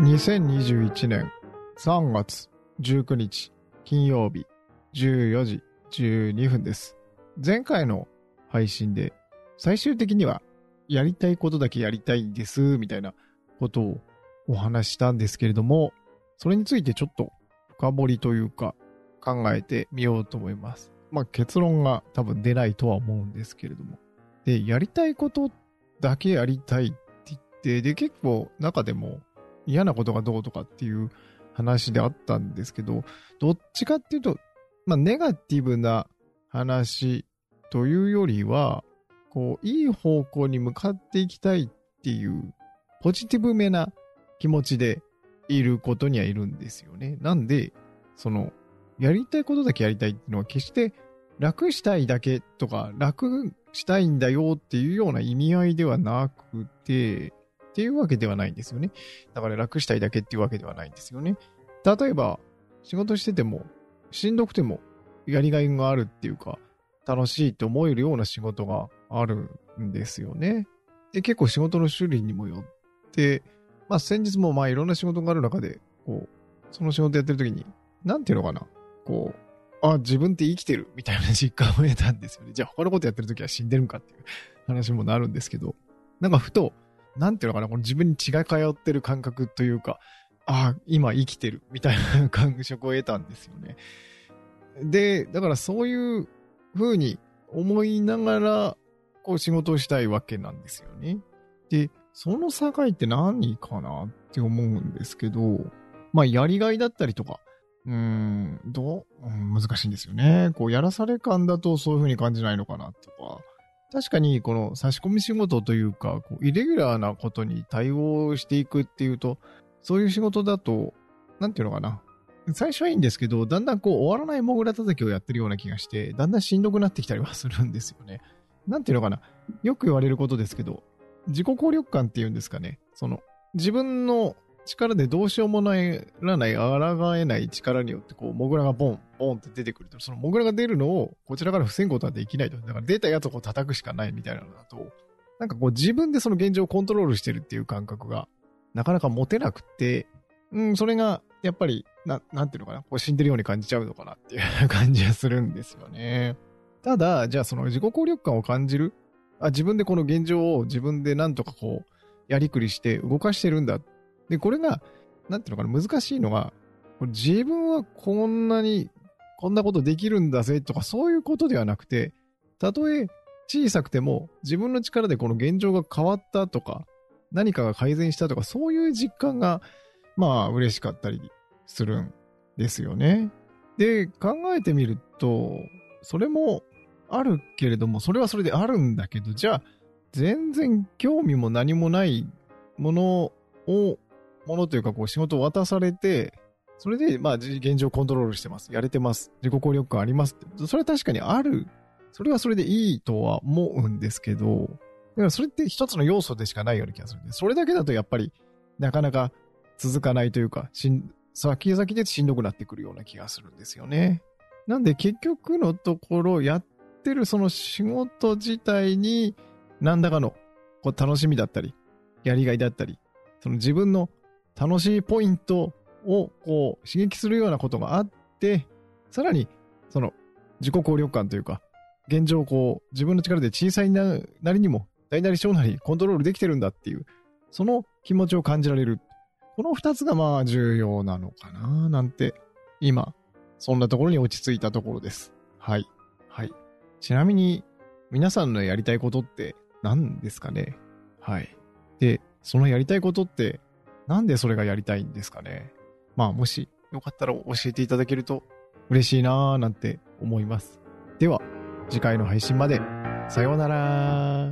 2021年3月19日金曜日14時12分です。前回の配信で最終的にはやりたいことだけやりたいんですみたいなことをお話したんですけれども、それについてちょっと深掘りというか考えてみようと思います。まあ結論が多分出ないとは思うんですけれども。で、やりたいことだけやりたいって言って、で、結構中でも嫌なことがどうとかっていう話であったんですけど、どっちかっていうと、まあネガティブな話というよりは、こう、いい方向に向かっていきたいっていう、ポジティブめな気持ちでいることにはいるんですよね。なんで、その、やりたいことだけやりたいっていうのは決して楽したいだけとか楽したいんだよっていうような意味合いではなくて、っていうわけではないんですよね。だから楽したいだけっていうわけではないんですよね。例えば、仕事してても、しんどくてもやりがいがあるっていうか、楽しいと思えるような仕事があるんですよね。で、結構仕事の種類にもよって、まあ先日もまあいろんな仕事がある中で、こう、その仕事やってる時に、なんていうのかな、こう、あ、自分って生きてるみたいな実感を得たんですよね。じゃあ他のことやってる時は死んでるんかっていう話もなるんですけど、なんかふと、なんていうのかな、この自分に血が通ってる感覚というか、ああ今生きてるみたいな感触を得たんですよね。で、だからそういう風に思いながら、こう仕事をしたいわけなんですよね。で、その境って何かなって思うんですけど、まあ、やりがいだったりとか、うーん、どう、うん難しいんですよね。こう、やらされ感だとそういう風に感じないのかなとか、確かにこの差し込み仕事というか、こうイレギュラーなことに対応していくっていうと、そういう仕事だと、なんていうのかな。最初はいいんですけど、だんだんこう終わらないモグラ叩きをやってるような気がして、だんだんしんどくなってきたりはするんですよね。なんていうのかな。よく言われることですけど、自己効力感っていうんですかね。その、自分の力でどうしようもないらない、抗えない力によって、こう、モグラがボン、ボンって出てくると、そのモグラが出るのを、こちらから防ぐことはできないと。だから出たやつをこう叩くしかないみたいなのだと、なんかこう自分でその現状をコントロールしてるっていう感覚が、なかなか持てなくて、うん、それが、やっぱり、な、なんていうのかな、こう死んでるように感じちゃうのかなっていう感じがするんですよね。ただ、じゃあその自己効力感を感じるあ、自分でこの現状を自分でなんとかこう、やりくりして動かしてるんだ。で、これが、なんていうのかな、難しいのが、自分はこんなに、こんなことできるんだぜとか、そういうことではなくて、たとえ小さくても、自分の力でこの現状が変わったとか、何かが改善したとか、そういう実感が、まあ、嬉しかったりするんですよね。で、考えてみると、それもあるけれども、それはそれであるんだけど、じゃあ、全然興味も何もないものを、ものというか、こう、仕事を渡されて、それで、まあ、現状コントロールしてます。やれてます。自己効力感ありますって。それは確かにある。それはそれでいいとは思うんですけど、だからそれって一つの要素でしかないような気がするんで、それだけだとやっぱり、なかなか続かないというか、しん、先々でしんどくなってくるような気がするんですよね。なんで結局のところ、やってるその仕事自体に、何らかのこう楽しみだったり、やりがいだったり、その自分の楽しいポイントをこう刺激するようなことがあって、さらにその自己効力感というか、現状こう自分の力で小さいなりにも大なり小なりコントロールできてるんだっていう、その気持ちを感じられる。この二つがまあ重要なのかななんて、今、そんなところに落ち着いたところです。はい。はい。ちなみに、皆さんのやりたいことって何ですかね？はい。で、そのやりたいことって、なんでそれがやりたいんですかねまあ、もしよかったら教えていただけると嬉しいなーなんて思います。では、次回の配信まで。さようなら